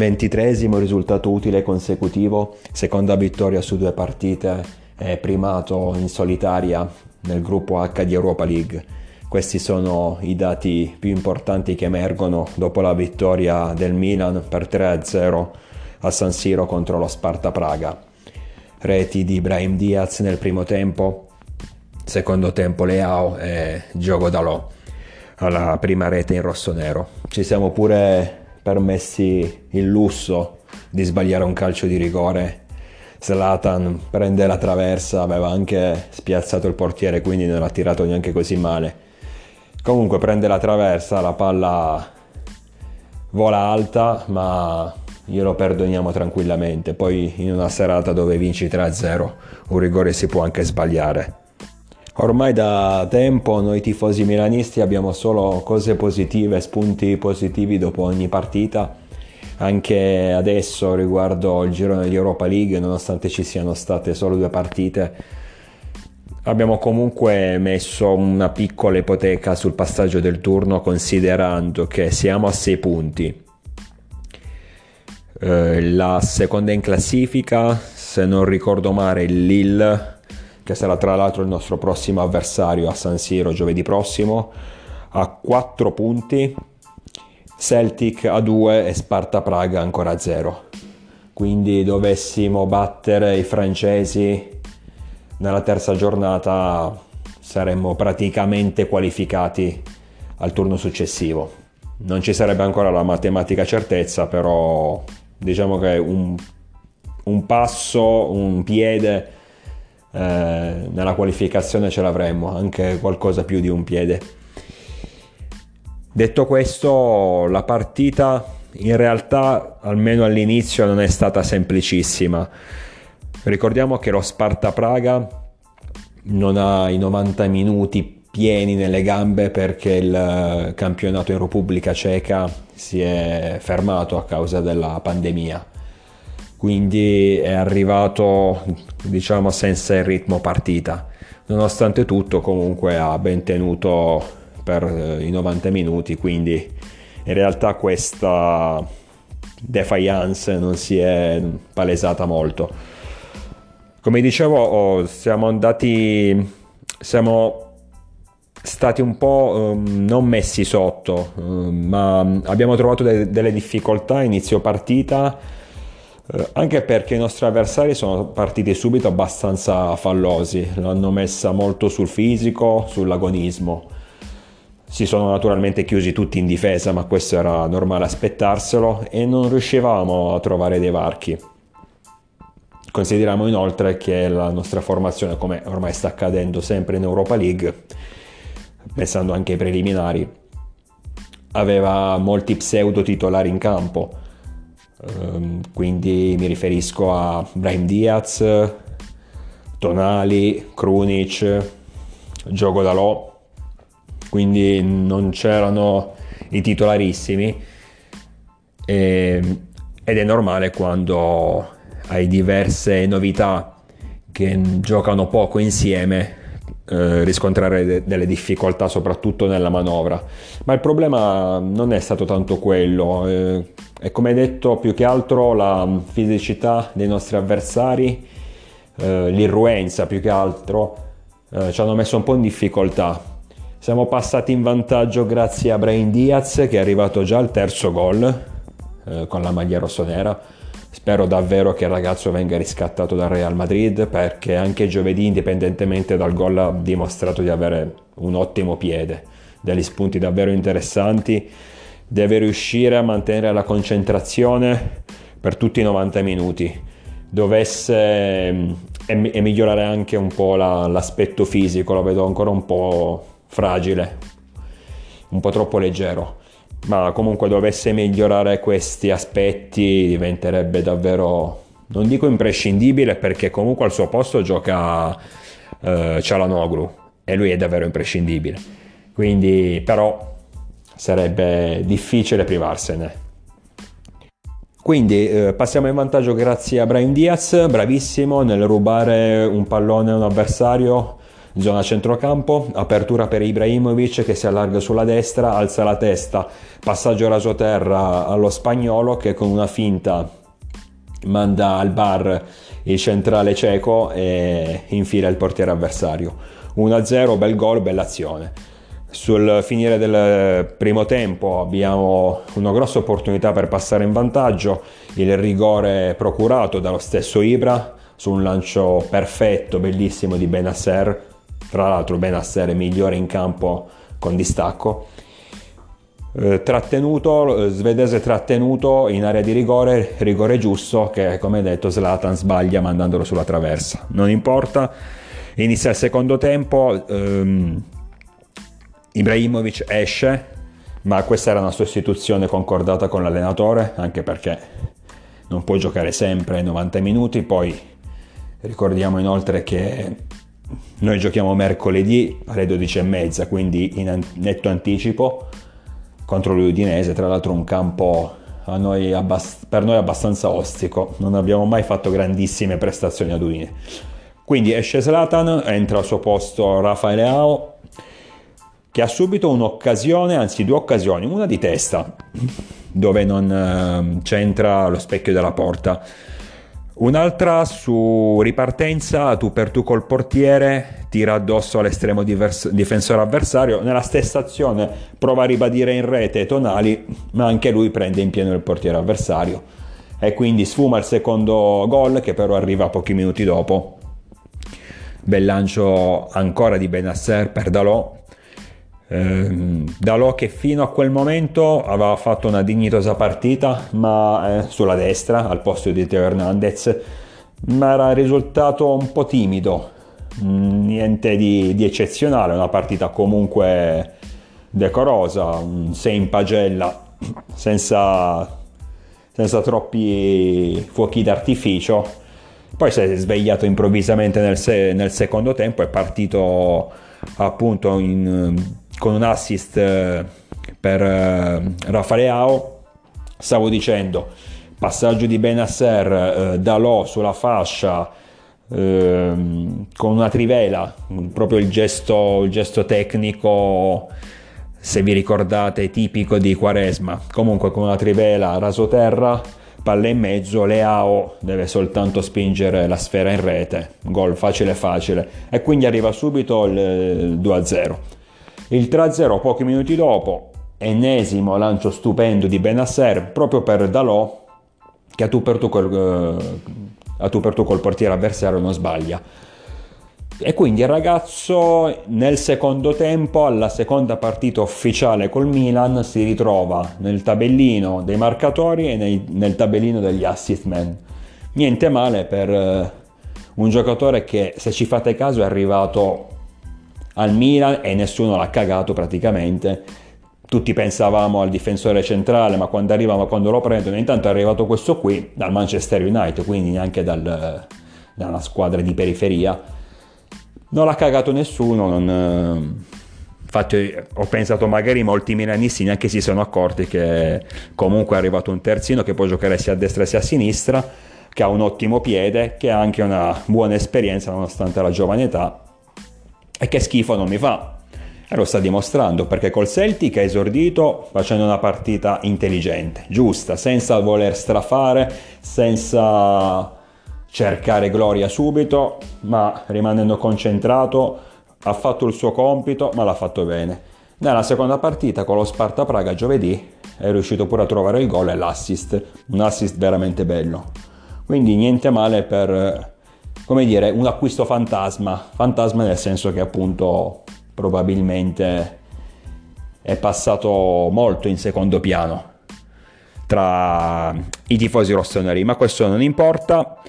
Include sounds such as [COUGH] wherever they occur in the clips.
Ventitresimo risultato utile consecutivo, seconda vittoria su due partite e primato in solitaria nel gruppo H di Europa League. Questi sono i dati più importanti che emergono dopo la vittoria del Milan per 3-0 a San Siro contro lo Sparta Praga. Reti di Brahim Diaz nel primo tempo, secondo tempo Leao e Gioco Dalò alla prima rete in rosso-nero. Ci siamo pure permessi il lusso di sbagliare un calcio di rigore. Zlatan prende la traversa, aveva anche spiazzato il portiere, quindi non ha tirato neanche così male. Comunque prende la traversa, la palla vola alta, ma glielo perdoniamo tranquillamente. Poi in una serata dove vinci 3-0, un rigore si può anche sbagliare. Ormai da tempo noi tifosi milanisti abbiamo solo cose positive, spunti positivi dopo ogni partita. Anche adesso riguardo il girone di Europa League, nonostante ci siano state solo due partite, abbiamo comunque messo una piccola ipoteca sul passaggio del turno considerando che siamo a 6 punti. Eh, la seconda in classifica, se non ricordo male, il Lille che sarà tra l'altro il nostro prossimo avversario a San Siro giovedì prossimo, a 4 punti, Celtic a 2 e Sparta Praga ancora a 0. Quindi dovessimo battere i francesi nella terza giornata saremmo praticamente qualificati al turno successivo. Non ci sarebbe ancora la matematica certezza, però diciamo che un, un passo, un piede eh, nella qualificazione ce l'avremmo, anche qualcosa più di un piede. Detto questo, la partita in realtà, almeno all'inizio, non è stata semplicissima. Ricordiamo che lo Sparta Praga non ha i 90 minuti pieni nelle gambe perché il campionato in Repubblica Ceca si è fermato a causa della pandemia quindi è arrivato diciamo senza il ritmo partita. Nonostante tutto comunque ha ben tenuto per eh, i 90 minuti, quindi in realtà questa defiance non si è palesata molto. Come dicevo, oh, siamo andati siamo stati un po' um, non messi sotto, um, ma abbiamo trovato de- delle difficoltà inizio partita anche perché i nostri avversari sono partiti subito abbastanza fallosi, l'hanno messa molto sul fisico, sull'agonismo. Si sono naturalmente chiusi tutti in difesa, ma questo era normale aspettarselo e non riuscivamo a trovare dei varchi. Consideriamo inoltre che la nostra formazione, come ormai sta accadendo sempre in Europa League, pensando anche ai preliminari, aveva molti pseudo titolari in campo quindi mi riferisco a Brahim Diaz, Tonali, Krunic, Gioco Dalò, quindi non c'erano i titolarissimi. E, ed è normale quando hai diverse novità che giocano poco insieme eh, riscontrare de- delle difficoltà soprattutto nella manovra. Ma il problema non è stato tanto quello eh, è come detto più che altro la fisicità dei nostri avversari eh, l'irruenza più che altro eh, ci hanno messo un po' in difficoltà. Siamo passati in vantaggio grazie a Brain Diaz che è arrivato già al terzo gol eh, con la maglia rossonera. Spero davvero che il ragazzo venga riscattato dal Real Madrid perché anche giovedì, indipendentemente dal gol, ha dimostrato di avere un ottimo piede, degli spunti davvero interessanti. Deve riuscire a mantenere la concentrazione per tutti i 90 minuti. Dovesse mm, e, e migliorare anche un po' la, l'aspetto fisico, lo vedo ancora un po' fragile, un po' troppo leggero ma comunque dovesse migliorare questi aspetti diventerebbe davvero, non dico imprescindibile perché comunque al suo posto gioca eh, Cialanoglu e lui è davvero imprescindibile. Quindi però sarebbe difficile privarsene. Quindi eh, passiamo in vantaggio grazie a Brian Diaz, bravissimo nel rubare un pallone a un avversario zona centrocampo, apertura per Ibrahimovic che si allarga sulla destra, alza la testa, passaggio rasoterra allo spagnolo che con una finta manda al bar il centrale cieco e infila il portiere avversario. 1-0, bel gol, bella azione. Sul finire del primo tempo abbiamo una grossa opportunità per passare in vantaggio, il rigore procurato dallo stesso Ibra su un lancio perfetto, bellissimo di Benasser, tra l'altro Benasser è migliore in campo con distacco. Eh, trattenuto, eh, svedese trattenuto in area di rigore, rigore giusto che come detto Zlatan sbaglia mandandolo sulla traversa. Non importa, inizia il secondo tempo. Ehm, Ibrahimovic esce, ma questa era una sostituzione concordata con l'allenatore, anche perché non può giocare sempre 90 minuti, poi ricordiamo inoltre che noi giochiamo mercoledì alle 12.30, quindi in netto anticipo contro l'Udinese, tra l'altro un campo noi abbast- per noi abbastanza ostico, non abbiamo mai fatto grandissime prestazioni ad Udine. Quindi esce Slatan, entra al suo posto Raffaele Ao, che ha subito un'occasione, anzi due occasioni, una di testa, dove non eh, c'entra lo specchio della porta. Un'altra su ripartenza, tu per tu col portiere, tira addosso all'estremo divers- difensore avversario, nella stessa azione prova a ribadire in rete Tonali, ma anche lui prende in pieno il portiere avversario e quindi sfuma il secondo gol che però arriva pochi minuti dopo. Bel lancio ancora di Benasser per Dalò eh, Dalò che fino a quel momento aveva fatto una dignitosa partita ma eh, sulla destra al posto di Teo Hernandez ma era risultato un po' timido. Mm, niente di, di, eccezionale una partita comunque decorosa un 6 in pagella [COUGHS] senza, senza troppi fuochi d'artificio. Poi si è svegliato improvvisamente nel, se- nel secondo tempo è partito appunto in con un assist eh, per eh, Raffaele Ao. Stavo dicendo, passaggio di Benasser, eh, Dalò sulla fascia, eh, con una trivela, proprio il gesto, il gesto tecnico, se vi ricordate, tipico di Quaresma. Comunque con una trivela rasoterra, palla in mezzo, Leao deve soltanto spingere la sfera in rete, gol facile facile e quindi arriva subito il 2-0. Il 3-0 pochi minuti dopo, ennesimo lancio stupendo di Benasser proprio per Dalò che a tu per tu col, uh, a tu per tu col portiere avversario non sbaglia. E quindi il ragazzo nel secondo tempo, alla seconda partita ufficiale col Milan, si ritrova nel tabellino dei marcatori e nei, nel tabellino degli assist man. Niente male per uh, un giocatore che, se ci fate caso, è arrivato al Milan e nessuno l'ha cagato praticamente. Tutti pensavamo al difensore centrale, ma quando arriva, ma quando lo prendono, intanto è arrivato questo qui dal Manchester United, quindi neanche dal, da una squadra di periferia. Non l'ha cagato nessuno, non, Infatti ho pensato magari molti milanisti neanche si sono accorti che comunque è arrivato un terzino che può giocare sia a destra sia a sinistra, che ha un ottimo piede, che ha anche una buona esperienza nonostante la giovane età e che schifo non mi fa. E lo sta dimostrando perché col Celtic ha esordito facendo una partita intelligente, giusta, senza voler strafare, senza cercare gloria subito, ma rimanendo concentrato, ha fatto il suo compito, ma l'ha fatto bene. Nella seconda partita con lo Sparta Praga giovedì è riuscito pure a trovare il gol e l'assist, un assist veramente bello. Quindi niente male per come dire, un acquisto fantasma, fantasma nel senso che appunto probabilmente è passato molto in secondo piano tra i tifosi rossoneri, ma questo non importa.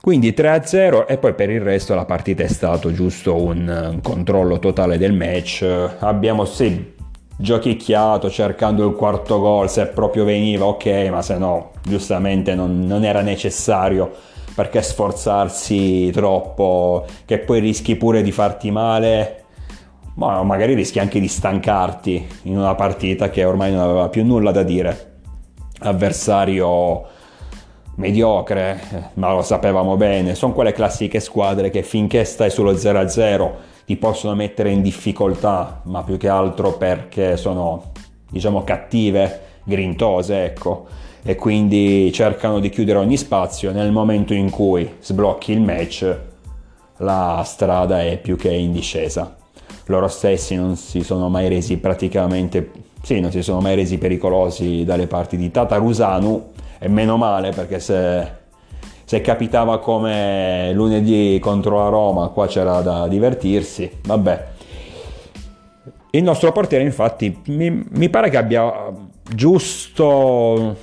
Quindi 3-0 e poi per il resto la partita è stato giusto un controllo totale del match. Abbiamo sì giochicchiato cercando il quarto gol se proprio veniva ok, ma se no giustamente non, non era necessario perché sforzarsi troppo, che poi rischi pure di farti male, ma magari rischi anche di stancarti in una partita che ormai non aveva più nulla da dire. Avversario mediocre, ma lo sapevamo bene, sono quelle classiche squadre che finché stai sullo 0-0 ti possono mettere in difficoltà, ma più che altro perché sono, diciamo, cattive, grintose, ecco, e quindi cercano di chiudere ogni spazio. Nel momento in cui sblocchi il match, la strada è più che in discesa. Loro stessi non si sono mai resi praticamente, sì, non si sono mai resi pericolosi dalle parti di Tatarusanu, e meno male perché se, se capitava come lunedì contro la Roma, qua c'era da divertirsi, vabbè. Il nostro portiere infatti mi, mi pare che abbia giusto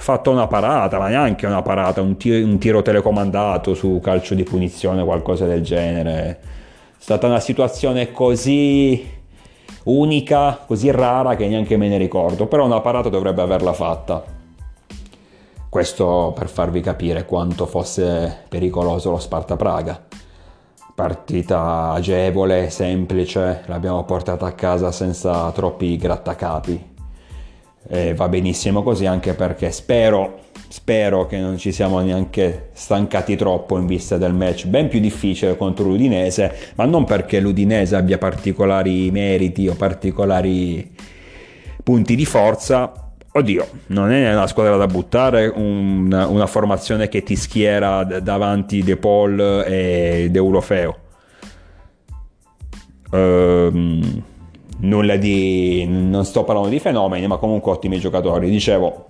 fatto una parata, ma neanche una parata, un tiro, un tiro telecomandato su calcio di punizione, qualcosa del genere. È stata una situazione così unica, così rara che neanche me ne ricordo, però una parata dovrebbe averla fatta. Questo per farvi capire quanto fosse pericoloso lo Sparta Praga. Partita agevole, semplice, l'abbiamo portata a casa senza troppi grattacapi. E va benissimo così anche perché spero, spero che non ci siamo neanche stancati troppo in vista del match ben più difficile contro l'Udinese, ma non perché l'Udinese abbia particolari meriti o particolari punti di forza, Oddio, non è una squadra da buttare, una, una formazione che ti schiera davanti De Paul e De Eurofeo. Ehm, nulla di... non sto parlando di fenomeni, ma comunque ottimi giocatori. Dicevo,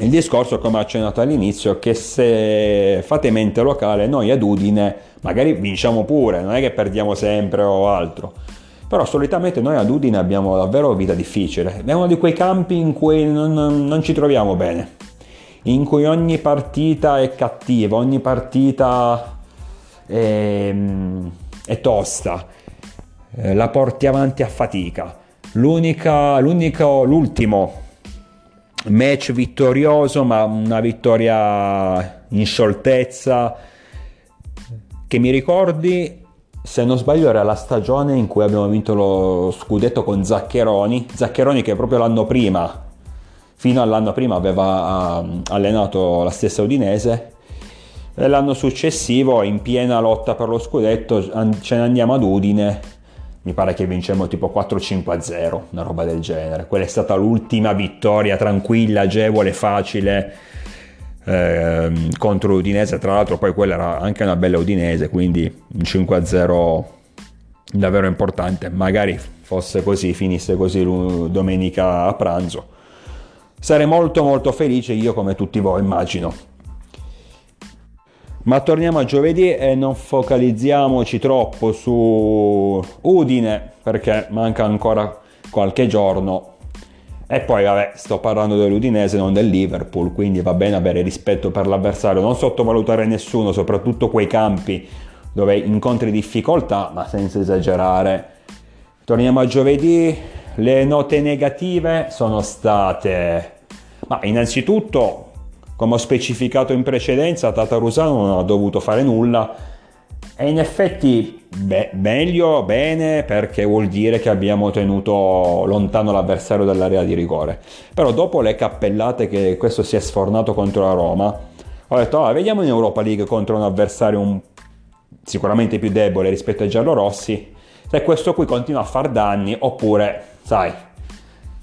il discorso, come accennato all'inizio, che se fate mente locale, noi ad Udine magari vinciamo pure, non è che perdiamo sempre o altro. Però solitamente noi ad Udine abbiamo davvero vita difficile, è uno di quei campi in cui non, non ci troviamo bene, in cui ogni partita è cattiva, ogni partita è, è tosta, eh, la porti avanti a fatica. L'unica, l'unico, l'ultimo match vittorioso, ma una vittoria in scioltezza che mi ricordi se non sbaglio era la stagione in cui abbiamo vinto lo scudetto con Zaccheroni, Zaccheroni che proprio l'anno prima, fino all'anno prima aveva uh, allenato la stessa Udinese. E l'anno successivo in piena lotta per lo scudetto ce ne andiamo ad Udine, mi pare che vincemmo tipo 4-5-0, una roba del genere, quella è stata l'ultima vittoria tranquilla, agevole, facile eh, contro l'Udinese, tra l'altro poi quella era anche una bella Udinese, quindi un 5-0 davvero importante, magari fosse così, finisse così domenica a pranzo. Sarei molto molto felice io come tutti voi immagino. Ma torniamo a giovedì e non focalizziamoci troppo su Udine perché manca ancora qualche giorno e poi, vabbè, sto parlando dell'Udinese, non del Liverpool, quindi va bene avere rispetto per l'avversario, non sottovalutare nessuno, soprattutto quei campi dove incontri difficoltà, ma senza esagerare. Torniamo a giovedì, le note negative sono state, ma innanzitutto, come ho specificato in precedenza, Tatarusano non ha dovuto fare nulla e in effetti beh, meglio, bene, perché vuol dire che abbiamo tenuto lontano l'avversario dall'area di rigore. Però dopo le cappellate che questo si è sfornato contro la Roma, ho detto, ah, vediamo in Europa League contro un avversario un... sicuramente più debole rispetto ai giallorossi, se questo qui continua a far danni, oppure, sai,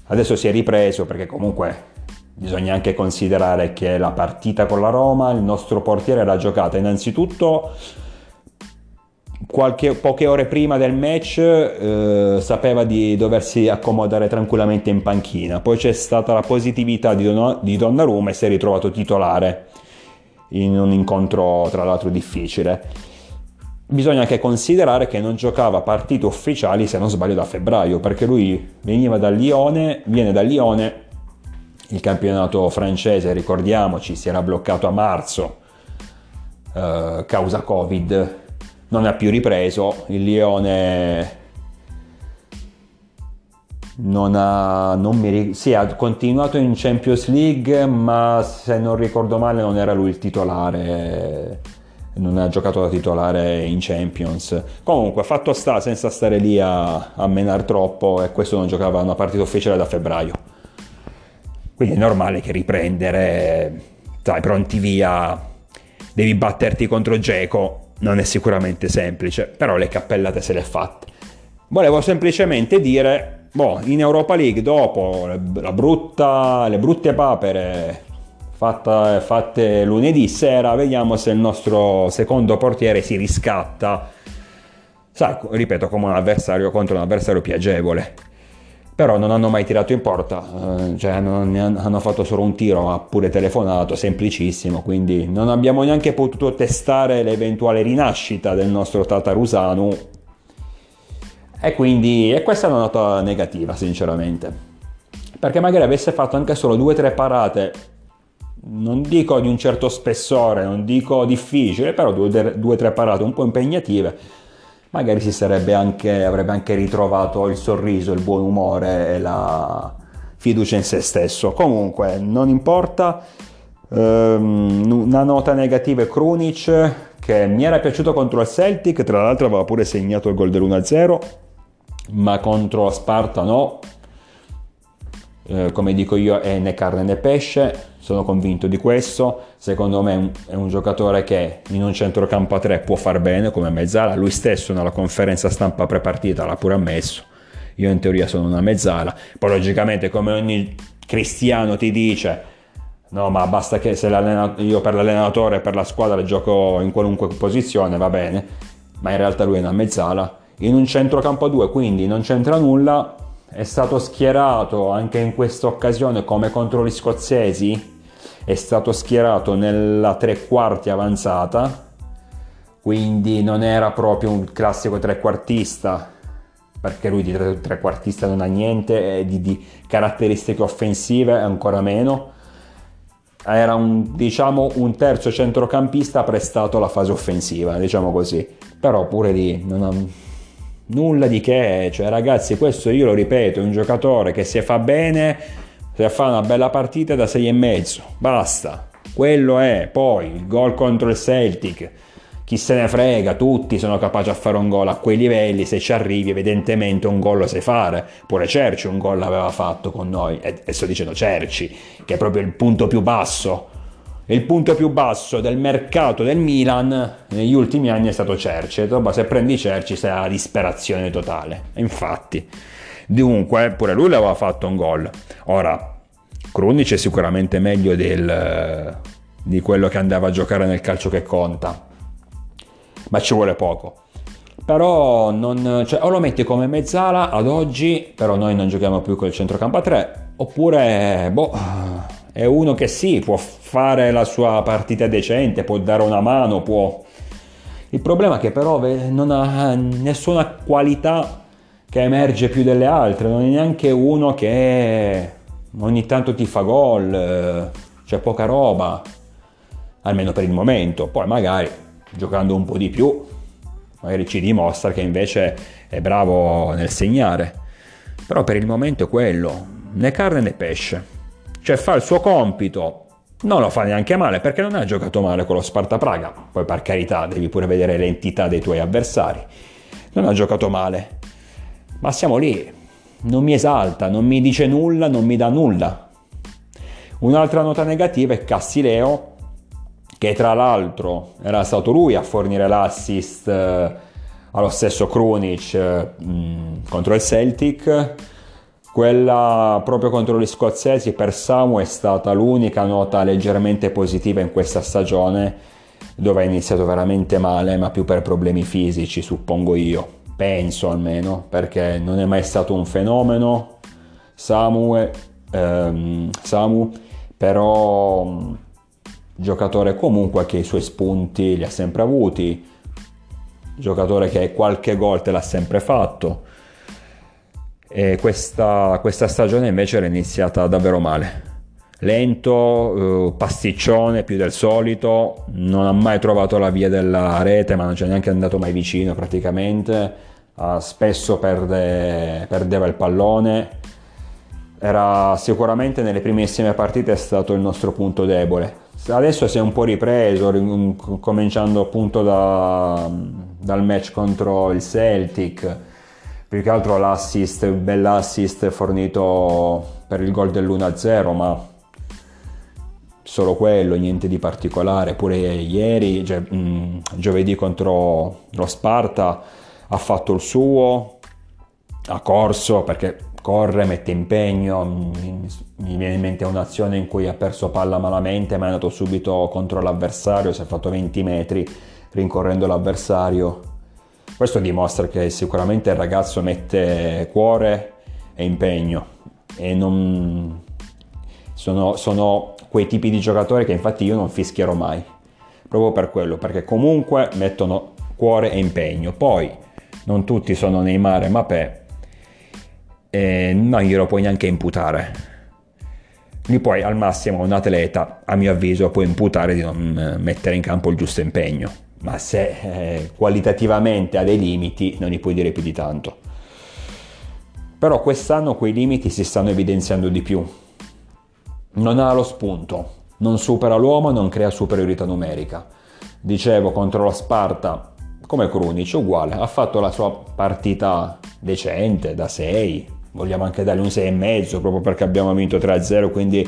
adesso si è ripreso perché comunque bisogna anche considerare che la partita con la Roma, il nostro portiere era giocata innanzitutto qualche, poche ore prima del match eh, sapeva di doversi accomodare tranquillamente in panchina. Poi c'è stata la positività di, Don- di Donnarumma e si è ritrovato titolare in un incontro tra l'altro difficile. Bisogna anche considerare che non giocava partite ufficiali se non sbaglio da febbraio, perché lui veniva dal Lione, viene dal Lione, il campionato francese, ricordiamoci, si era bloccato a marzo eh, causa Covid non ha più ripreso, il Lione non ha, non mi, sì, ha continuato in Champions League, ma se non ricordo male non era lui il titolare, non ha giocato da titolare in Champions. Comunque, fatto sta senza stare lì a, a menare troppo, e questo non giocava una partita ufficiale da febbraio. Quindi è normale che riprendere sai, pronti via, devi batterti contro Geco, non è sicuramente semplice, però le cappellate se le ha fatte. Volevo semplicemente dire, boh, in Europa League dopo brutta, le brutte papere fatta, fatte lunedì sera, vediamo se il nostro secondo portiere si riscatta, sai, ripeto, come un avversario contro un avversario più agevole però non hanno mai tirato in porta, eh, cioè hanno fatto solo un tiro, ma pure telefonato, semplicissimo, quindi non abbiamo neanche potuto testare l'eventuale rinascita del nostro Tatarusanu e quindi e questa è una nota negativa, sinceramente, perché magari avesse fatto anche solo due o tre parate, non dico di un certo spessore, non dico difficile, però due o tre parate un po' impegnative, magari si sarebbe anche, avrebbe anche ritrovato il sorriso, il buon umore e la fiducia in se stesso. Comunque, non importa. Um, una nota negativa è Krunic che mi era piaciuto contro il Celtic, tra l'altro aveva pure segnato il gol dell'1-0, ma contro Sparta no. Eh, come dico io è né carne né pesce, sono convinto di questo. Secondo me è un, giocatore che in un centrocampo a 3 può far bene come mezzala. Lui stesso nella conferenza stampa prepartita l'ha pure ammesso. Io in teoria sono una mezzala. Poi logicamente come ogni cristiano ti dice no ma basta che se io per l'allenatore per la squadra gioco in qualunque posizione va bene. Ma in realtà lui è una mezzala. In un centrocampo a 2 quindi non c'entra nulla. È stato schierato anche in questa occasione come contro gli scozzesi è stato schierato nella tre quarti avanzata, quindi non era proprio un classico trequartista, perché lui di trequartista non ha niente, di, di caratteristiche offensive ancora meno. Era un, diciamo, un terzo centrocampista prestato alla fase offensiva, diciamo così. Però pure lì non ha nulla di che, cioè ragazzi, questo io lo ripeto, è un giocatore che se fa bene per fare una bella partita da 6,5. Basta. Quello è. Poi il gol contro il Celtic. Chi se ne frega, tutti sono capaci a fare un gol a quei livelli, se ci arrivi evidentemente un gol lo sai fare. Pure Cerci un gol l'aveva fatto con noi, e, sto dicendo Cerci, che è proprio il punto più basso. Il punto più basso del mercato del Milan negli ultimi anni è stato Cerci. Se prendi Cerci sei a disperazione totale. Infatti. Dunque, pure lui l'aveva fatto un gol. Ora, Krunic è sicuramente meglio del, di quello che andava a giocare nel calcio che conta, ma ci vuole poco. Però non, cioè, o lo metti come mezzala ad oggi, però noi non giochiamo più col centrocampo a 3, oppure boh, è uno che sì, può fare la sua partita decente, può dare una mano, può... Il problema è che però non ha nessuna qualità che emerge più delle altre, non è neanche uno che ogni tanto ti fa gol, eh, c'è poca roba, almeno per il momento, poi magari giocando un po' di più, magari ci dimostra che invece è bravo nel segnare, però per il momento è quello, né carne né pesce, cioè fa il suo compito, non lo fa neanche male perché non ha giocato male con lo Sparta Praga, poi per carità devi pure vedere l'entità dei tuoi avversari, non ha giocato male, ma siamo lì, non mi esalta, non mi dice nulla, non mi dà nulla. Un'altra nota negativa è Cassileo, che tra l'altro era stato lui a fornire l'assist eh, allo stesso Krunic eh, contro il Celtic. Quella proprio contro gli scozzesi per Samu è stata l'unica nota leggermente positiva in questa stagione, dove ha iniziato veramente male, ma più per problemi fisici, suppongo io penso almeno, perché non è mai stato un fenomeno Samu, ehm, Samu però mm, giocatore comunque che i suoi spunti li ha sempre avuti, giocatore che qualche gol te l'ha sempre fatto. E questa, questa stagione invece era iniziata davvero male. Lento, eh, pasticcione più del solito, non ha mai trovato la via della rete, ma non c'è neanche andato mai vicino praticamente uh, spesso perde, perdeva il pallone, era sicuramente nelle primissime partite è stato il nostro punto debole. Adesso si è un po' ripreso, cominciando appunto da, dal match contro il Celtic, più che altro l'assist, bell'assist fornito per il gol dell'1-0, ma solo quello, niente di particolare. Pure ieri, mh, giovedì contro lo Sparta, ha fatto il suo, ha corso perché corre, mette impegno, mi, viene in mente un'azione in cui ha perso palla malamente, ma è andato subito contro l'avversario, si è fatto 20 metri rincorrendo l'avversario. Questo dimostra che sicuramente il ragazzo mette cuore e impegno e non sono, sono quei tipi di giocatori che infatti io non fischierò mai, proprio per quello, perché comunque mettono cuore e impegno. Poi non tutti sono Neymar e Mapè, e non glielo puoi neanche imputare. Gli puoi al massimo un atleta, a mio avviso, puoi imputare di non eh, mettere in campo il giusto impegno, ma se eh, qualitativamente ha dei limiti non gli puoi dire più di tanto. Però quest'anno quei limiti si stanno evidenziando di più. Non ha lo spunto, non supera l'uomo, non crea superiorità numerica. Dicevo contro la Sparta, come Krunic, uguale, ha fatto la sua partita decente, da 6, vogliamo anche dargli un 6,5 proprio perché abbiamo vinto 3-0, quindi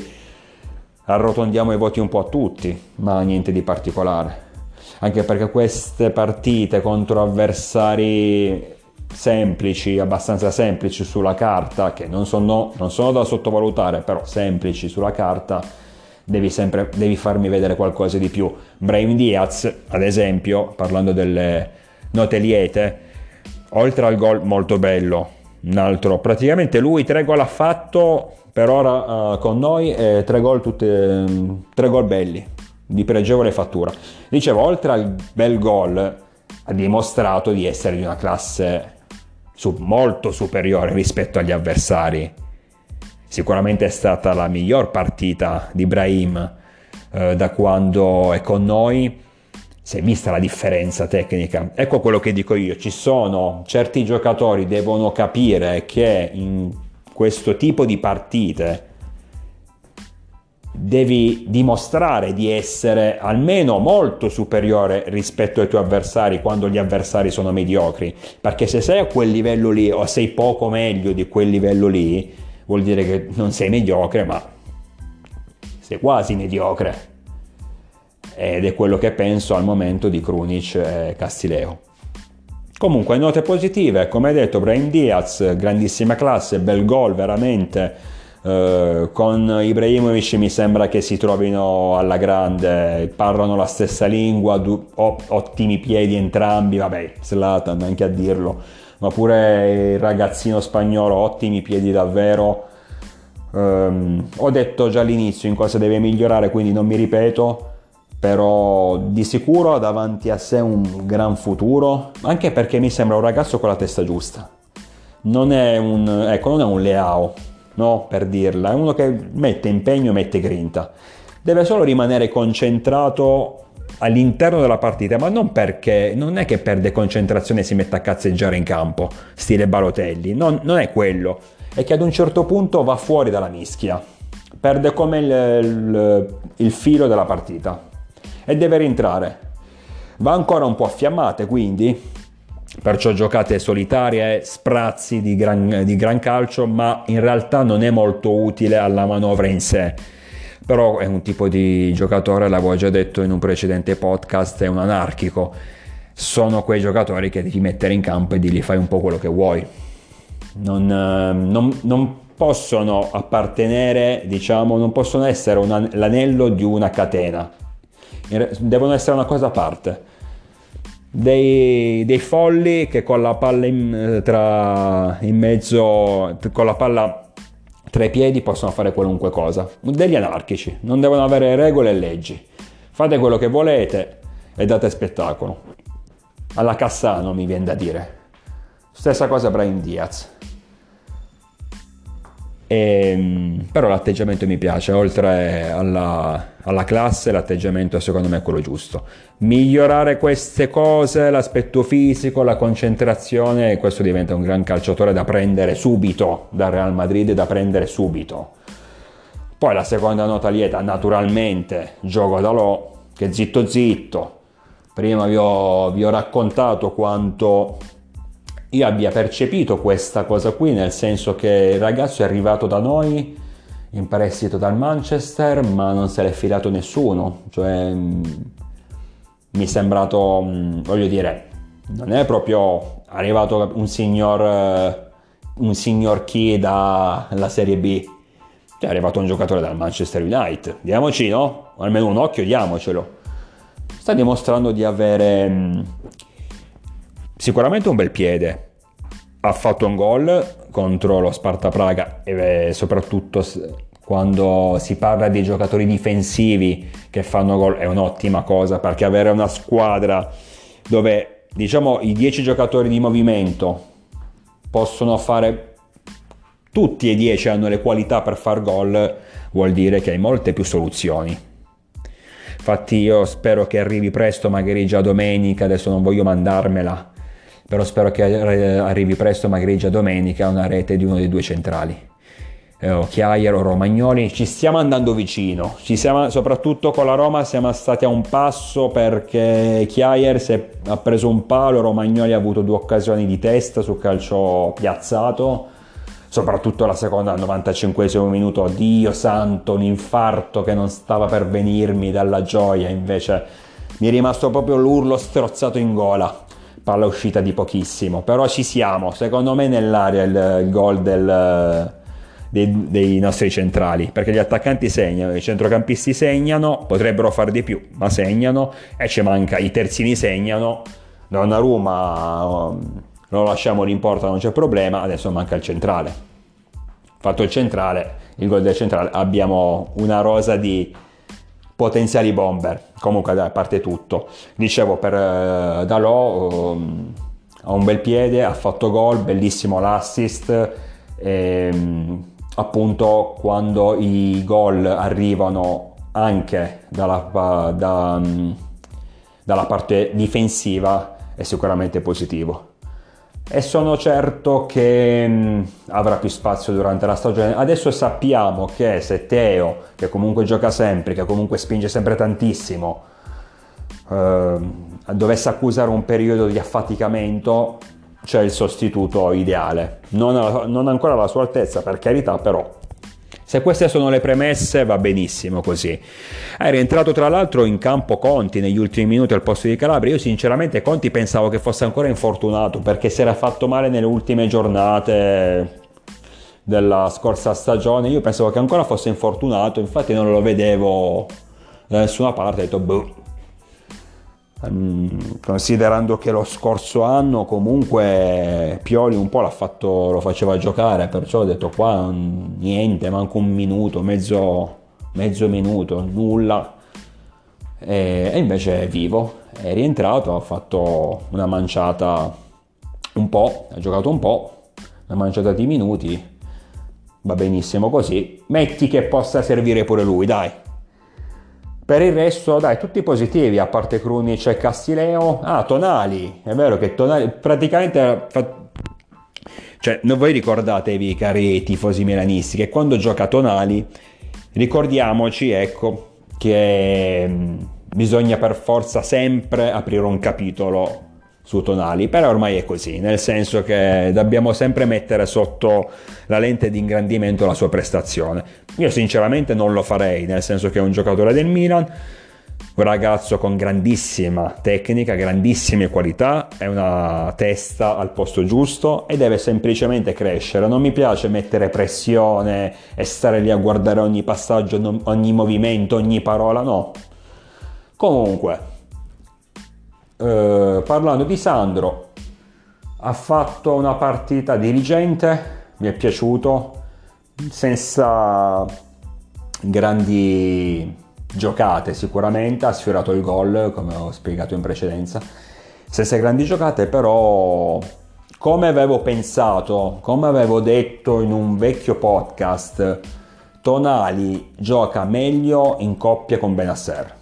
arrotondiamo i voti un po' a tutti, ma niente di particolare. Anche perché queste partite contro avversari semplici, abbastanza semplici sulla carta, che non sono, non sono da sottovalutare, però semplici sulla carta, devi sempre devi farmi vedere qualcosa di più. Brahim Diaz, ad esempio, parlando delle note liete, oltre al gol molto bello, un altro, praticamente lui tre gol ha fatto per ora uh, con noi e tre gol, tutte, tre gol belli, di pregevole fattura. Dicevo, oltre al bel gol, ha dimostrato di essere di una classe molto superiore rispetto agli avversari. Sicuramente è stata la miglior partita di Brahim eh, da quando è con noi. Si è vista la differenza tecnica. Ecco quello che dico io, ci sono certi giocatori devono capire che in questo tipo di partite devi dimostrare di essere almeno molto superiore rispetto ai tuoi avversari quando gli avversari sono mediocri, perché se sei a quel livello lì o sei poco meglio di quel livello lì, vuol dire che non sei mediocre, ma sei quasi mediocre. Ed è quello che penso al momento di Krunic e Castileo. Comunque, note positive, come detto, Brian Diaz, grandissima classe, bel gol veramente. Uh, con Ibrahimovic mi sembra che si trovino alla grande, parlano la stessa lingua, du- ottimi piedi entrambi, vabbè, Slatan anche a dirlo, ma pure il ragazzino spagnolo, ottimi piedi davvero. Um, ho detto già all'inizio in cosa deve migliorare, quindi non mi ripeto, però di sicuro ha davanti a sé un gran futuro, anche perché mi sembra un ragazzo con la testa giusta. Non è un, ecco, non è un Leao, no? per dirla, è uno che mette impegno, mette grinta. Deve solo rimanere concentrato all'interno della partita, ma non perché non è che perde concentrazione e si mette a cazzeggiare in campo, stile Balotelli, non, non è quello, è che ad un certo punto va fuori dalla mischia, perde come il, il, il filo della partita. E deve rientrare. Va ancora un po' a fiammate, quindi. Perciò giocate solitarie, sprazzi di gran, di gran calcio, ma in realtà non è molto utile alla manovra in sé però è un tipo di giocatore, l'avevo già detto in un precedente podcast, è un anarchico. Sono quei giocatori che devi mettere in campo e gli fai un po' quello che vuoi. Non, eh, non, non possono appartenere, diciamo, non possono essere una, l'anello di una catena. Devono essere una cosa a parte dei, dei, folli che con la palla in, tra, in mezzo, con la palla tra i piedi possono fare qualunque cosa. Degli anarchici, non devono avere regole e leggi. Fate quello che volete e date spettacolo. Alla Cassano mi viene da dire. Stessa cosa Brian Diaz. E, ehm, però l'atteggiamento mi piace, oltre alla, alla, classe l'atteggiamento secondo me è quello giusto. Migliorare queste cose, l'aspetto fisico, la concentrazione, questo diventa un gran calciatore da prendere subito dal Real Madrid, da prendere subito. Poi la seconda nota lieta, naturalmente, gioco da lo, che zitto zitto. Prima vi ho, vi ho raccontato quanto io abbia percepito questa cosa qui, nel senso che il ragazzo è arrivato da noi in prestito dal Manchester, ma non se l'è filato nessuno. Cioè, mm, mi è sembrato, mm, voglio dire, non è proprio arrivato un signor, eh, un signor chi dalla Serie B. Cioè, è arrivato un giocatore dal Manchester United. Diamoci, no? Almeno un occhio, diamocelo. Sta dimostrando di avere mm, sicuramente un bel piede. Ha fatto un gol contro lo Sparta Praga e soprattutto quando si parla di giocatori difensivi che fanno gol è un'ottima cosa perché avere una squadra dove diciamo i 10 giocatori di movimento possono fare tutti e 10 hanno le qualità per far gol vuol dire che hai molte più soluzioni infatti io spero che arrivi presto magari già domenica adesso non voglio mandarmela però spero che arrivi presto magari già domenica una rete di uno dei due centrali. Eh, o Chiaier o Romagnoli, ci stiamo andando vicino, ci siamo, soprattutto con la Roma siamo stati a un passo perché Chiaier ha preso un palo, Romagnoli ha avuto due occasioni di testa sul calcio piazzato, soprattutto la seconda al 95 minuto, Dio santo, un infarto che non stava per venirmi dalla gioia, invece mi è rimasto proprio l'urlo strozzato in gola palla uscita di pochissimo, però ci siamo, secondo me nell'area il, gol del, dei, dei, nostri centrali, perché gli attaccanti segnano, i centrocampisti segnano, potrebbero fare di più, ma segnano e ci manca, i terzini segnano, Donnarumma um, lo lasciamo in porta, non c'è problema, adesso manca il centrale. Fatto il centrale, il gol del centrale, abbiamo una rosa di potenziali bomber. Comunque, a parte tutto, dicevo per uh, Dalò um, ha un bel piede, ha fatto gol, bellissimo l'assist. E, um, appunto quando i gol arrivano anche dalla, da, dalla parte difensiva è sicuramente positivo e sono certo che mh, avrà più spazio durante la stagione. Adesso sappiamo che se Teo, che comunque gioca sempre, che comunque spinge sempre tantissimo, eh, dovesse accusare un periodo di affaticamento, c'è il sostituto ideale. Non, non ancora alla sua altezza, per carità, però se queste sono le premesse va benissimo così. È rientrato tra l'altro in campo Conti negli ultimi minuti al posto di Calabria. Io sinceramente Conti pensavo che fosse ancora infortunato perché si era fatto male nelle ultime giornate della scorsa stagione. Io pensavo che ancora fosse infortunato, infatti non lo vedevo da nessuna parte. Ho detto, boh, considerando che lo scorso anno comunque Pioli un po' fatto, lo faceva giocare, perciò ho detto qua niente, manco un minuto, mezzo, mezzo minuto, nulla. E, e invece è vivo, è rientrato, ha fatto una manciata un po', ha giocato un po', una manciata di minuti, va benissimo così. Metti che possa servire pure lui, dai. Per il resto, dai, tutti positivi, a parte Krunic e Castileo. Ah, Tonali, è vero che Tonali praticamente... Cioè, non voi ricordatevi, cari tifosi milanisti, che quando gioca Tonali, ricordiamoci, ecco, che mm, bisogna per forza sempre aprire un capitolo su Tonali, però ormai è così, nel senso che dobbiamo sempre mettere sotto la lente di ingrandimento la sua prestazione. Io sinceramente non lo farei, nel senso che è un giocatore del Milan, un ragazzo con grandissima tecnica, grandissime qualità, è una testa al posto giusto e deve semplicemente crescere. Non mi piace mettere pressione e stare lì a guardare ogni passaggio, ogni movimento, ogni parola, no. Comunque, eh, parlando di Sandro, ha fatto una partita dirigente, mi è piaciuto, senza grandi giocate sicuramente, ha sfiorato il gol come ho spiegato in precedenza, senza grandi giocate però come avevo pensato, come avevo detto in un vecchio podcast, Tonali gioca meglio in coppia con Benasser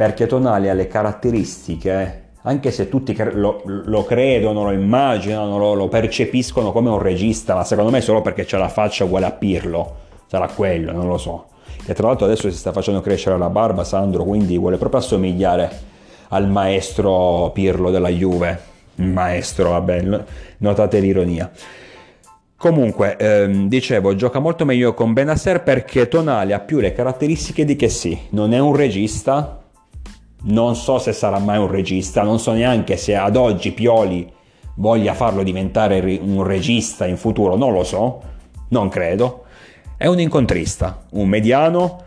perché Tonali ha le caratteristiche, anche se tutti lo, lo credono, lo immaginano, lo, lo, percepiscono come un regista, ma secondo me solo perché c'ha la faccia uguale a Pirlo, sarà quello, non lo so. E tra l'altro adesso si sta facendo crescere la barba Sandro, quindi vuole proprio assomigliare al maestro Pirlo della Juve. Maestro, vabbè, notate l'ironia. Comunque, ehm, dicevo, gioca molto meglio con Benasser perché Tonali ha più le caratteristiche di che sì, non è un regista, non so se sarà mai un regista, non so neanche se ad oggi Pioli voglia farlo diventare un regista in futuro, non lo so, non credo. È un incontrista, un mediano,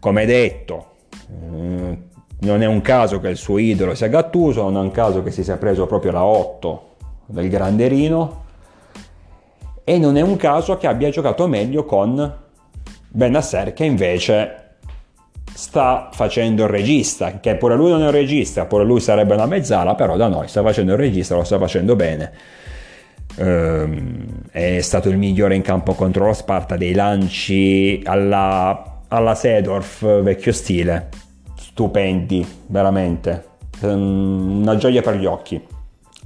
come detto, eh, non è un caso che il suo idolo sia Gattuso, non è un caso che si sia preso proprio la 8 del grande Rino e non è un caso che abbia giocato meglio con Benasser che invece sta facendo il regista, che pure lui non è un regista, pure lui sarebbe una mezzala, però da noi sta facendo il regista, lo sta facendo bene. Ehm, è stato il migliore in campo contro lo Sparta, dei lanci alla, alla Sedorf vecchio stile, stupendi, veramente. Ehm, una gioia per gli occhi,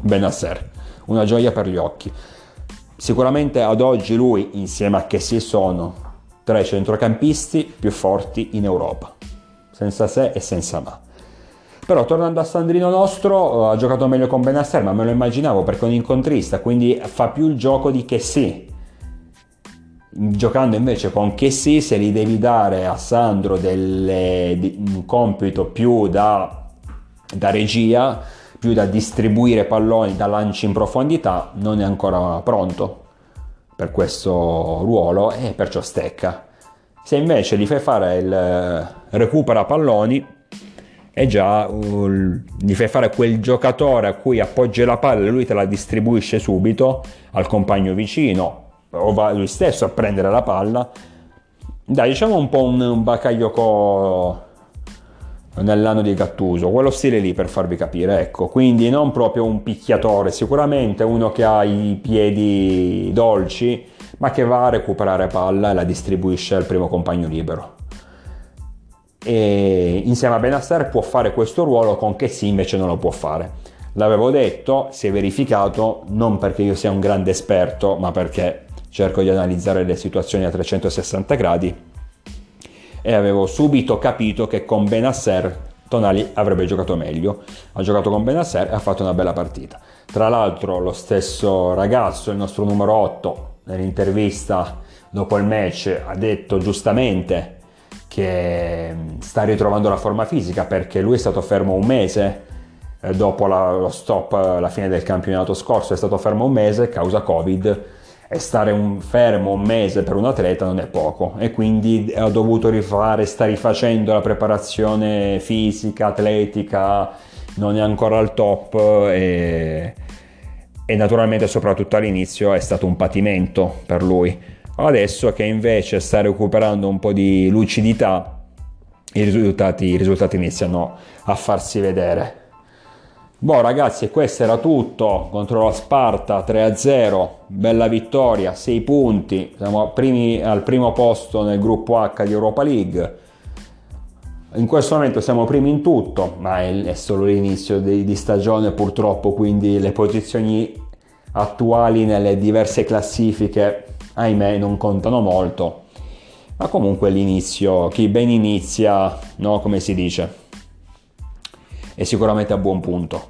Benasser, una gioia per gli occhi. Sicuramente ad oggi lui, insieme a che si sono tra i centrocampisti più forti in Europa, senza se e senza ma. Però tornando a Sandrino nostro, eh, ha giocato meglio con Benasser, ma me lo immaginavo perché è un incontrista, quindi fa più il gioco di che sì. Giocando invece con che sì, se li devi dare a Sandro delle, di, un compito più da, da regia, più da distribuire palloni, da lanci in profondità, non è ancora pronto per questo ruolo e perciò stecca. Se invece gli fai fare il eh, recupera palloni, è già gli fai fare quel giocatore a cui appoggi la palla e lui te la distribuisce subito al compagno vicino o va lui stesso a prendere la palla. Dai, diciamo un po' un, un Bakayoko nell'anno di Gattuso, quello stile lì per farvi capire, ecco, quindi non proprio un picchiatore, sicuramente uno che ha i piedi dolci, ma che va a recuperare palla e la distribuisce al primo compagno libero. E insieme a Benasser può fare questo ruolo con che sì invece non lo può fare. L'avevo detto, si è verificato non perché io sia un grande esperto, ma perché cerco di analizzare le situazioni a 360 gradi e avevo subito capito che con Benasser Tonali avrebbe giocato meglio. Ha giocato con Benasser e ha fatto una bella partita. Tra l'altro lo stesso ragazzo, il nostro numero 8, nell'intervista dopo il match ha detto giustamente che mm, sta ritrovando la forma fisica perché lui è stato fermo un mese eh, dopo la, lo stop alla fine del campionato scorso, è stato fermo un mese causa Covid e stare un, fermo un mese per un atleta non è poco e quindi ha dovuto rifare, sta rifacendo la preparazione fisica, atletica, non è ancora al top e, e naturalmente soprattutto all'inizio è stato un patimento per lui. Adesso che invece sta recuperando un po' di lucidità, i risultati, i risultati iniziano a farsi vedere. Boh ragazzi, questo era tutto contro la Sparta 3-0, bella vittoria, 6 punti, siamo primi, al primo posto nel gruppo H di Europa League. In questo momento siamo primi in tutto, ma è, solo l'inizio di, di stagione purtroppo, quindi le posizioni attuali nelle diverse classifiche, ahimè, non contano molto. Ma comunque l'inizio, chi ben inizia, no, come si dice, è sicuramente a buon punto.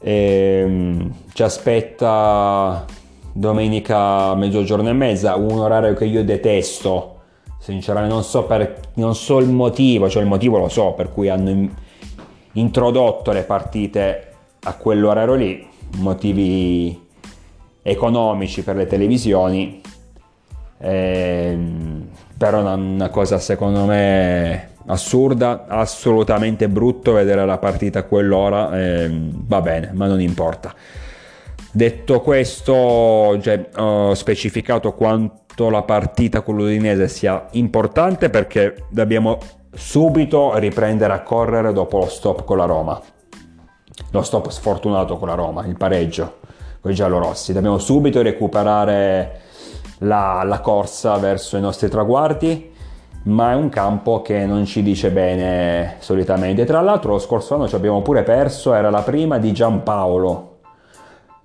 E, um, ci aspetta domenica mezzogiorno e mezza, un orario che io detesto. Sinceramente non so, per, non so il motivo, cioè il motivo lo so per cui hanno in, introdotto le partite a quell'orario lì, motivi economici per le televisioni, eh, però è una cosa secondo me assurda, assolutamente brutto vedere la partita a quell'ora, eh, va bene, ma non importa. Detto questo, cioè, ho specificato quanto la partita con l'Udinese sia importante perché dobbiamo subito riprendere a correre dopo lo stop con la Roma. Lo stop sfortunato con la Roma, il pareggio con i giallorossi. Dobbiamo subito recuperare la, la corsa verso i nostri traguardi ma è un campo che non ci dice bene solitamente. Tra l'altro lo scorso anno ci abbiamo pure perso, era la prima di Giampaolo.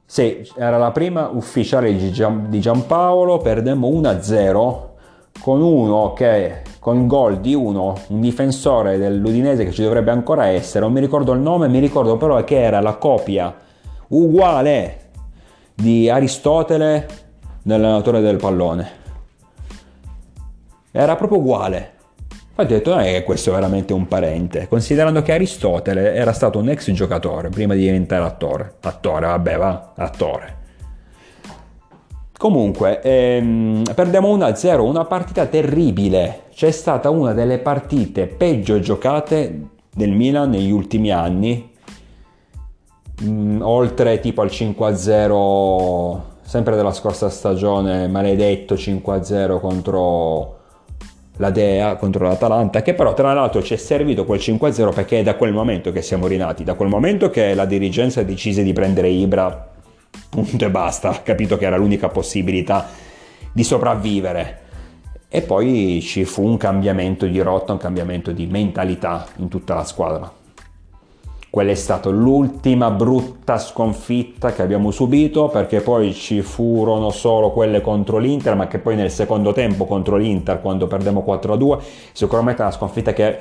Sì, era la prima ufficiale di, Giampaolo, perdemmo 1-0 con uno che con gol di uno, un difensore dell'Udinese che ci dovrebbe ancora essere, non mi ricordo il nome, mi ricordo però che era la copia uguale di Aristotele dell'allenatore del pallone. Era proprio uguale. Infatti ho detto non è che questo è veramente un parente, considerando che Aristotele era stato un ex giocatore prima di diventare attore. Attore, vabbè, va, attore. Comunque, ehm, perdiamo 1-0, una partita terribile. C'è stata una delle partite peggio giocate del Milan negli ultimi anni. Mm, oltre tipo al 5-0, sempre della scorsa stagione, maledetto 5-0 contro la Dea contro l'Atalanta, che però tra l'altro ci è servito quel 5-0 perché è da quel momento che siamo rinati, da quel momento che la dirigenza decise di prendere Ibra, punto e basta, ha capito che era l'unica possibilità di sopravvivere. E poi ci fu un cambiamento di rotta, un cambiamento di mentalità in tutta la squadra. Quella è stata l'ultima brutta sconfitta che abbiamo subito perché poi ci furono solo quelle contro l'Inter, ma che poi nel secondo tempo contro l'Inter, quando perdemmo 4-2, sicuramente è una sconfitta che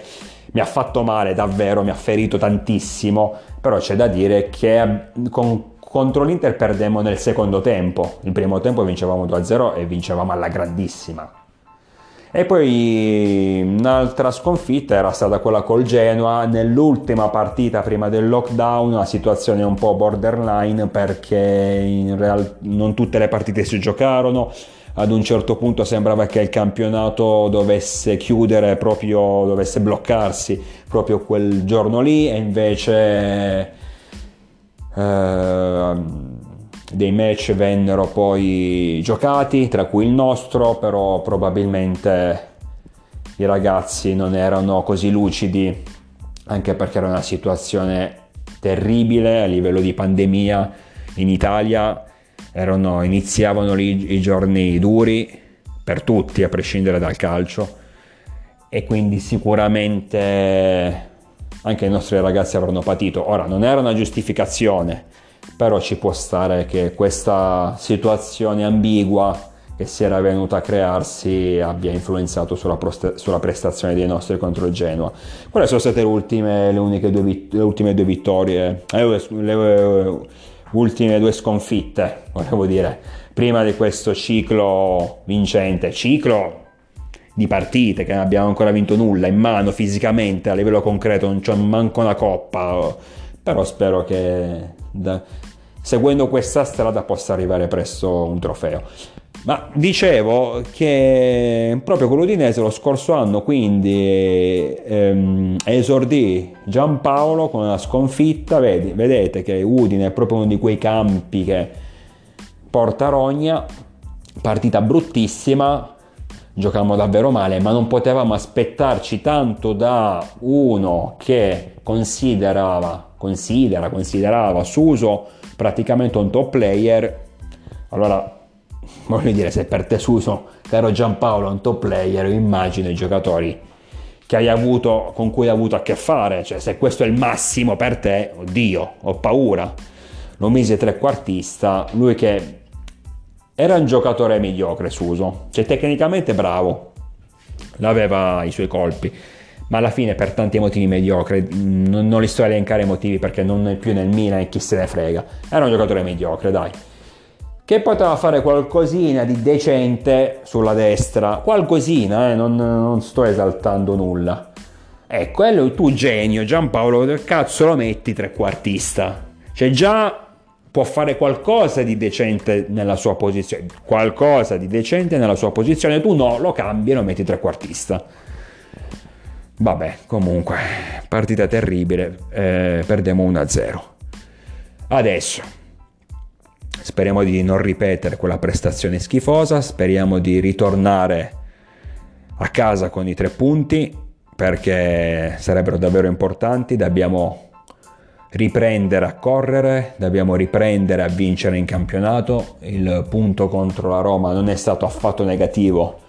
mi ha fatto male davvero, mi ha ferito tantissimo, però c'è da dire che con, contro l'Inter perdemmo nel secondo tempo, il primo tempo vincevamo 2-0 e vincevamo alla grandissima, e poi un'altra sconfitta era stata quella col Genoa nell'ultima partita prima del lockdown, una situazione un po' borderline perché in real- non tutte le partite si giocarono. Ad un certo punto sembrava che il campionato dovesse chiudere proprio, dovesse bloccarsi proprio quel giorno lì e invece eh, dei match vennero poi giocati, tra cui il nostro, però probabilmente i ragazzi non erano così lucidi, anche perché era una situazione terribile a livello di pandemia in Italia, erano, iniziavano i giorni duri per tutti, a prescindere dal calcio, e quindi sicuramente anche i nostri ragazzi avranno patito. Ora, non era una giustificazione, però ci può stare che questa situazione ambigua che si era venuta a crearsi abbia influenzato sulla, prost- sulla prestazione dei nostri contro il Genoa. Quelle sono state le ultime, le uniche due, vit- le ultime due vittorie, eh, le, le, ultime due sconfitte, [LAUGHS] volevo dire, prima di questo ciclo vincente, ciclo di partite che non abbiamo ancora vinto nulla in mano fisicamente a livello concreto non c'è manco una coppa. Però spero che da, seguendo questa strada possa arrivare presto un trofeo. Ma dicevo che proprio con l'Udinese lo scorso anno quindi ehm, esordì Giampaolo con una sconfitta, vedi, vedete che Udine è proprio uno di quei campi che porta rogna, partita bruttissima, giocavamo davvero male, ma non potevamo aspettarci tanto da uno che considerava, considera, considerava Suso praticamente un top player, allora [LAUGHS] voglio dire, se per te Suso, caro Giampaolo, è un top player, immagino i giocatori che hai avuto, con cui hai avuto a che fare, cioè se questo è il massimo per te, oddio, ho paura. Lo mise trequartista, lui che era un giocatore mediocre Suso, cioè tecnicamente bravo, aveva i suoi colpi, ma alla fine per tanti motivi mediocre, non, non li sto a elencare i motivi perché non è più nel Milan e chi se ne frega, era un giocatore mediocre, dai. Che poteva fare qualcosina di decente sulla destra, qualcosina, eh, non, non sto esaltando nulla. E quello tu genio, Giampaolo, che cazzo lo metti trequartista? Cioè già può fare qualcosa di decente nella sua posizione, qualcosa di decente nella sua posizione, tu no, lo cambi e lo metti trequartista Vabbè, comunque, partita terribile, eh, perdiamo 1-0. Adesso, speriamo di non ripetere quella prestazione schifosa, speriamo di ritornare a casa con i tre punti, perché sarebbero davvero importanti, dobbiamo riprendere a correre, dobbiamo riprendere a vincere in campionato, il punto contro la Roma non è stato affatto negativo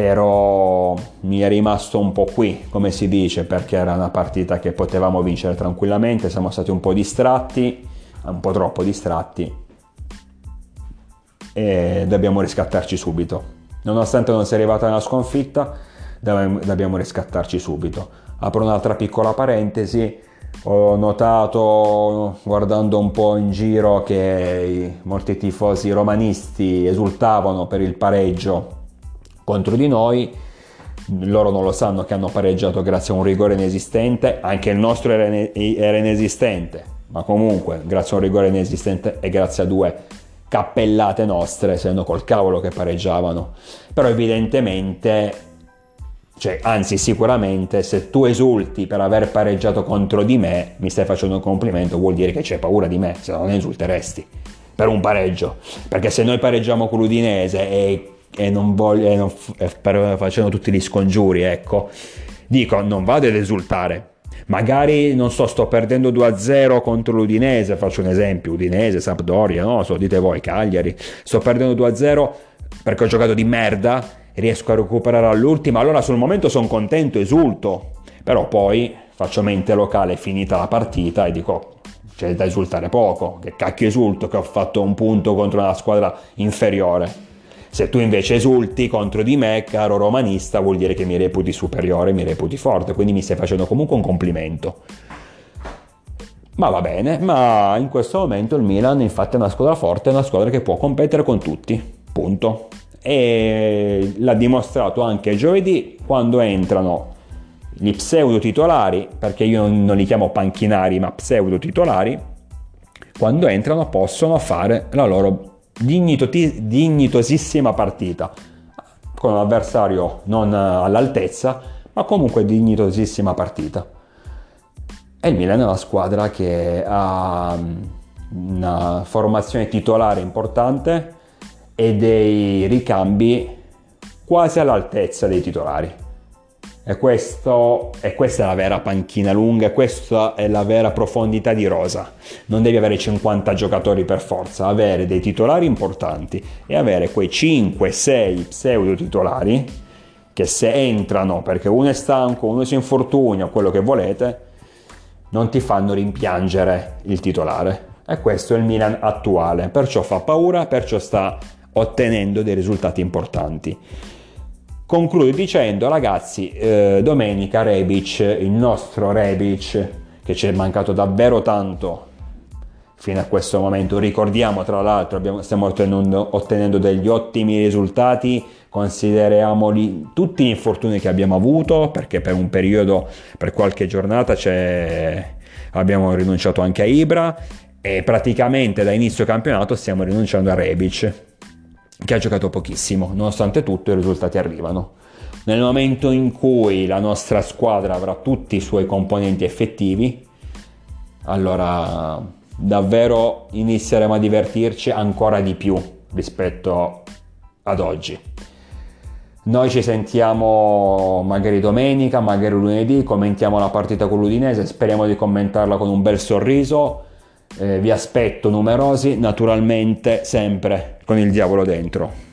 però mi è rimasto un po' qui, come si dice, perché era una partita che potevamo vincere tranquillamente, siamo stati un po' distratti, un po' troppo distratti e dobbiamo riscattarci subito. Nonostante non sia arrivata una sconfitta, dobbiamo riscattarci subito. Apro un'altra piccola parentesi, Ho notato, guardando un po' in giro, che molti tifosi romanisti esultavano per il pareggio contro di noi. Loro non lo sanno che hanno pareggiato grazie a un rigore inesistente, anche il nostro era, inesistente, ma comunque grazie a un rigore inesistente e grazie a due cappellate nostre, essendo col cavolo che pareggiavano. Però evidentemente cioè, anzi, sicuramente se tu esulti per aver pareggiato contro di me, mi stai facendo un complimento, vuol dire che c'è paura di me, se no non esulteresti per un pareggio. Perché se noi pareggiamo con l'Udinese e, e non voglio, e non, e per, facendo tutti gli scongiuri, ecco, dico, non vado ad esultare. Magari, non so, sto perdendo 2-0 contro l'Udinese, faccio un esempio, Udinese, Sampdoria, no, so, dite voi, Cagliari, sto perdendo 2-0 perché ho giocato di merda riesco a recuperare all'ultima, allora sul momento sono contento, esulto, però poi faccio mente locale finita la partita e dico c'è da esultare poco, che cacchio esulto che ho fatto un punto contro una squadra inferiore. Se tu invece esulti contro di me, caro romanista, vuol dire che mi reputi superiore, mi reputi forte, quindi mi stai facendo comunque un complimento. Ma va bene, ma in questo momento il Milan infatti è una squadra forte, è una squadra che può competere con tutti, punto e l'ha dimostrato anche giovedì quando entrano gli pseudo titolari, perché io non li chiamo panchinari ma pseudo titolari, quando entrano possono fare la loro dignitosissima partita con un avversario non all'altezza, ma comunque dignitosissima partita. E il Milan è una squadra che ha una formazione titolare importante, e dei ricambi quasi all'altezza dei titolari. E, questo, e questa è la vera panchina lunga, e questa è la vera profondità di rosa. Non devi avere 50 giocatori per forza, avere dei titolari importanti e avere quei 5-6 pseudo titolari che se entrano perché uno è stanco, uno si infortuna, quello che volete, non ti fanno rimpiangere il titolare. E questo è il Milan attuale, perciò fa paura, perciò sta ottenendo dei risultati importanti. Concludo dicendo ragazzi, eh, domenica Rebic, il nostro Rebic, che ci è mancato davvero tanto fino a questo momento, ricordiamo tra l'altro abbiamo, stiamo ottenendo, ottenendo degli ottimi risultati, consideriamoli tutti gli infortuni che abbiamo avuto, perché per un periodo, per qualche giornata abbiamo rinunciato anche a Ibra e praticamente da inizio campionato stiamo rinunciando a Rebic che ha giocato pochissimo, nonostante tutto i risultati arrivano. Nel momento in cui la nostra squadra avrà tutti i suoi componenti effettivi, allora davvero inizieremo a divertirci ancora di più rispetto ad oggi. Noi ci sentiamo magari domenica, magari lunedì, commentiamo la partita con l'Udinese, speriamo di commentarla con un bel sorriso eh, vi aspetto numerosi, naturalmente sempre con il diavolo dentro.